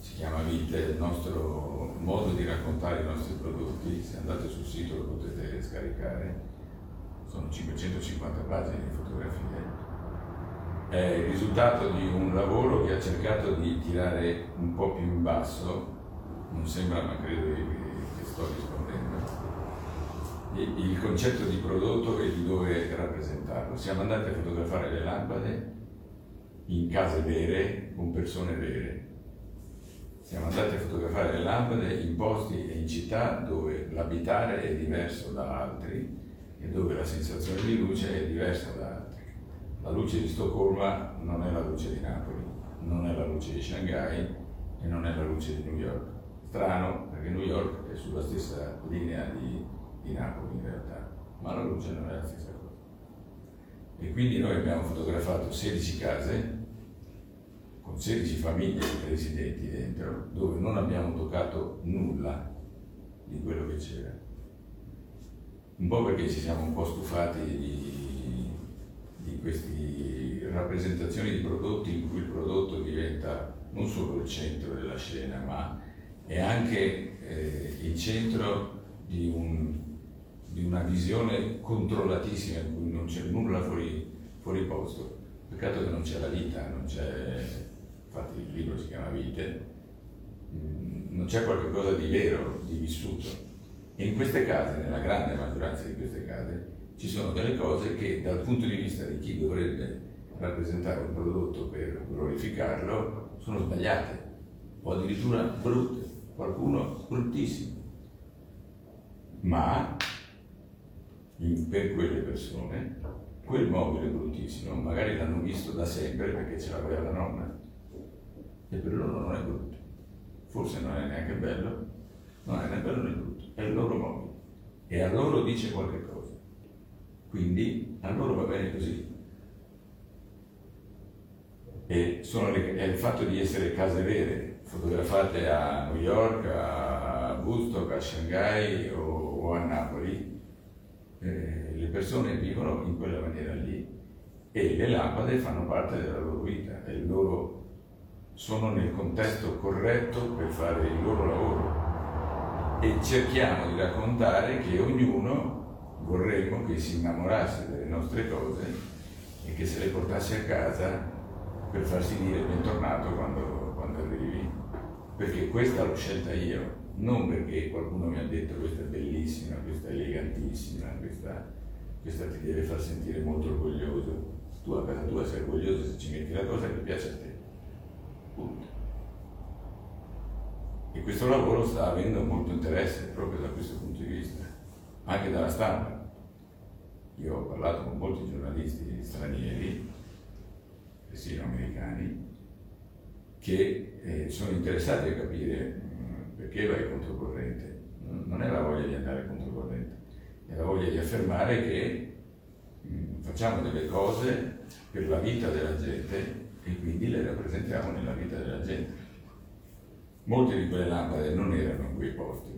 si chiama Vite, il nostro modo di raccontare i nostri prodotti, se andate sul sito lo potete scaricare, sono 550 pagine di fotografie. È il risultato di un lavoro che ha cercato di tirare un po' più in basso, non sembra ma credo che, che sto rispondendo, il concetto di prodotto e di dove rappresentarlo. Siamo andati a fotografare le lampade in case vere, con persone vere. Siamo andati a fotografare le lampade in posti e in città dove l'abitare è diverso da altri e dove la sensazione di luce è diversa da altri. La luce di Stoccolma non è la luce di Napoli, non è la luce di Shanghai e non è la luce di New York. Strano perché New York è sulla stessa linea di, di Napoli in realtà, ma la luce non è la stessa cosa. E quindi noi abbiamo fotografato 16 case con 16 famiglie residenti dentro, dove non abbiamo toccato nulla di quello che c'era. Un po' perché ci siamo un po' stufati di, di queste rappresentazioni di prodotti in cui il prodotto diventa non solo il centro della scena, ma è anche eh, il centro di, un, di, una visione controllatissima in cui non c'è nulla fuori, fuori posto. Peccato che non c'è la vita, non c'è infatti il libro si chiama Vite, mm, non c'è qualcosa di vero, di vissuto. E in queste case, nella grande maggioranza di queste case, ci sono delle cose che dal punto di vista di chi dovrebbe rappresentare un prodotto per glorificarlo sono sbagliate o addirittura brutte, qualcuno bruttissimo. Ma per quelle persone quel mobile bruttissimo magari l'hanno visto da sempre perché ce l'aveva la nonna e per loro non è brutto. Forse non è neanche bello, non è né bello né brutto, è il loro modo. E a loro dice qualche cosa. Quindi a loro va bene così. E le, è il fatto di essere case vere, fotografate a New York, a Woodstock, a Shanghai o, o a Napoli, eh, le persone vivono in quella maniera lì e le lampade fanno parte della loro vita, il loro sono nel contesto corretto per fare il loro lavoro e cerchiamo di raccontare che ognuno vorremmo che si innamorasse delle nostre cose e che se le portasse a casa per farsi dire bentornato quando, quando arrivi. Perché questa l'ho scelta io, non perché qualcuno mi ha detto questa è bellissima, questa è elegantissima, questa, questa ti deve far sentire molto orgoglioso. Tu a casa tua sei orgoglioso se ci metti la cosa che piace a te. Punto. E questo lavoro sta avendo molto interesse proprio da questo punto di vista, anche dalla stampa. Io ho parlato con molti giornalisti stranieri, persino americani, che eh, sono interessati a capire mm, perché vai controcorrente. Non è la voglia di andare controcorrente, è la voglia di affermare che mh, mm, facciamo delle cose per la vita della gente e quindi le rappresentiamo nella vita della gente. Molte di quelle lampade non erano in quei posti,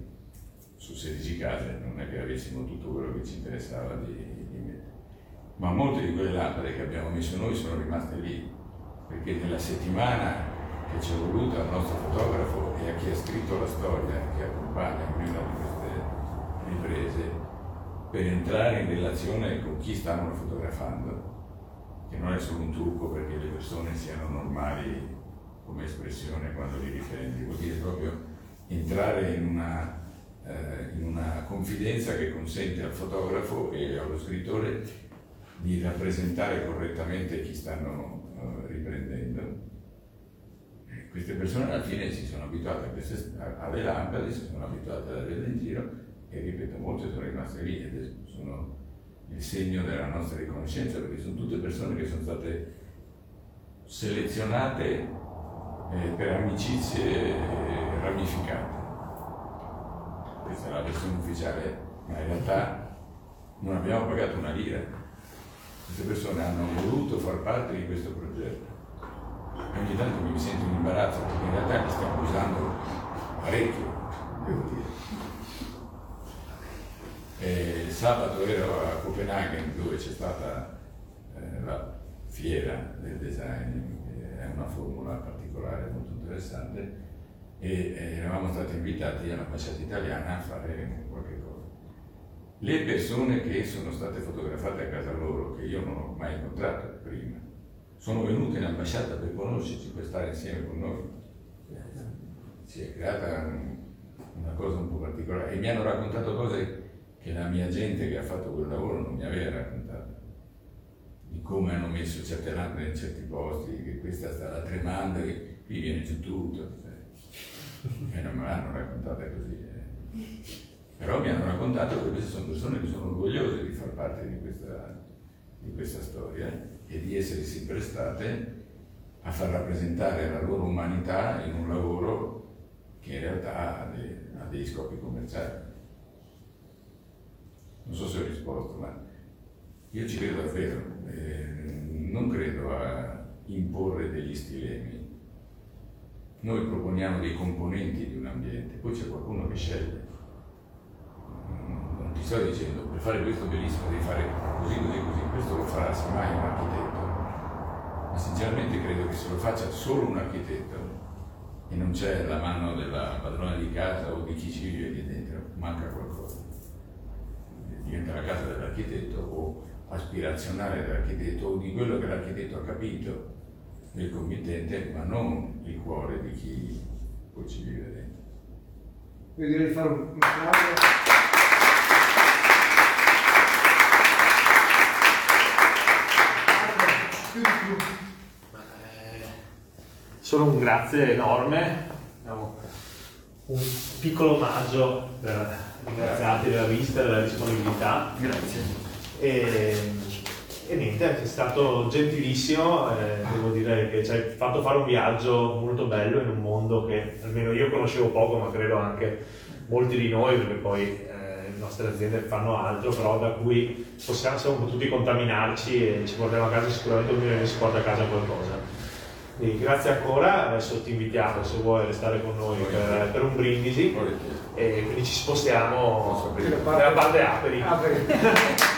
su 16 case, non è che avessimo tutto quello che ci interessava di, ma molte di quelle lampade che abbiamo messo noi sono rimaste lì, perché nella settimana che ci è voluta al nostro fotografo e a chi ha scritto la storia che accompagna ognuna di queste riprese, per entrare in relazione con chi stavano fotografando, che non è solo un trucco perché le persone siano normali come espressione quando li riprendi, vuol dire proprio entrare in una, eh, in una confidenza che consente al fotografo e allo scrittore di rappresentare correttamente chi stanno uh, riprendendo. Queste persone alla fine si sono abituate queste, alle lampade, si sono abituate ad averle in giro e ripeto, molte sono rimaste lì ed sono il segno della nostra riconoscenza, perché sono tutte persone che sono state selezionate eh, per amicizie ramificate. Questa è la versione ufficiale, ma in realtà non abbiamo pagato una lira. Queste persone hanno voluto far parte di questo progetto. Ogni tanto mi sento in imbarazzo perché in realtà li stiamo usando parecchio, devo dire. E sabato ero a Copenaghen dove c'è stata eh, la fiera del design, che è una formula particolare molto interessante, e eh, eravamo stati invitati all'ambasciata italiana a fare qualche cosa. Le persone che sono state fotografate a casa loro, che io non ho mai incontrato prima, sono venute in ambasciata per conoscerci, per stare insieme con noi. Si è creata una cosa un po' particolare e mi hanno raccontato cose che la mia gente che ha fatto quel lavoro non mi aveva raccontato. di come hanno messo certe lampe in certi posti, che questa sta tremando e qui viene giù tutto. E non me l'hanno raccontata così. eh. Però mi hanno raccontato che queste sono persone che sono orgogliose di far parte di questa, di questa storia e di essersi prestate a far rappresentare la loro umanità in un lavoro che in realtà ha, dei, ha degli scopi commerciali. Non so se ho risposto, ma io ci credo davvero, eh, non credo a imporre degli stilemi. Noi proponiamo dei componenti di un ambiente, poi c'è qualcuno che sceglie. Sto dicendo, per fare questo bellissimo devi fare così, così, così, questo lo farà semmai un architetto, ma sinceramente credo che se lo faccia solo un architetto e non c'è la mano della padrona di casa o di chi ci vive lì dentro, manca qualcosa. Diventa la casa dell'architetto o aspirazionale dell'architetto o di quello che l'architetto ha capito del committente, ma non il cuore di chi poi ci vive dentro. Io direi di fare un applauso. Più di più. Ma, eh, Solo un grazie enorme, diciamo, un piccolo omaggio per ringraziarti della visita e della disponibilità. Grazie. E, e niente, è stato gentilissimo, eh, devo dire che ci hai fatto fare un viaggio molto bello in un mondo che almeno io conoscevo poco, ma credo anche molti di noi, perché poi eh, le nostre aziende fanno altro, però da cui possiamo, siamo potuti contaminarci e ci porteremo a casa sicuramente ognuno di noi si porta a casa qualcosa. Quindi grazie ancora, adesso ti invitiamo se vuoi restare con noi per, per un brindisi e quindi ci spostiamo nella parte aperi. Apri.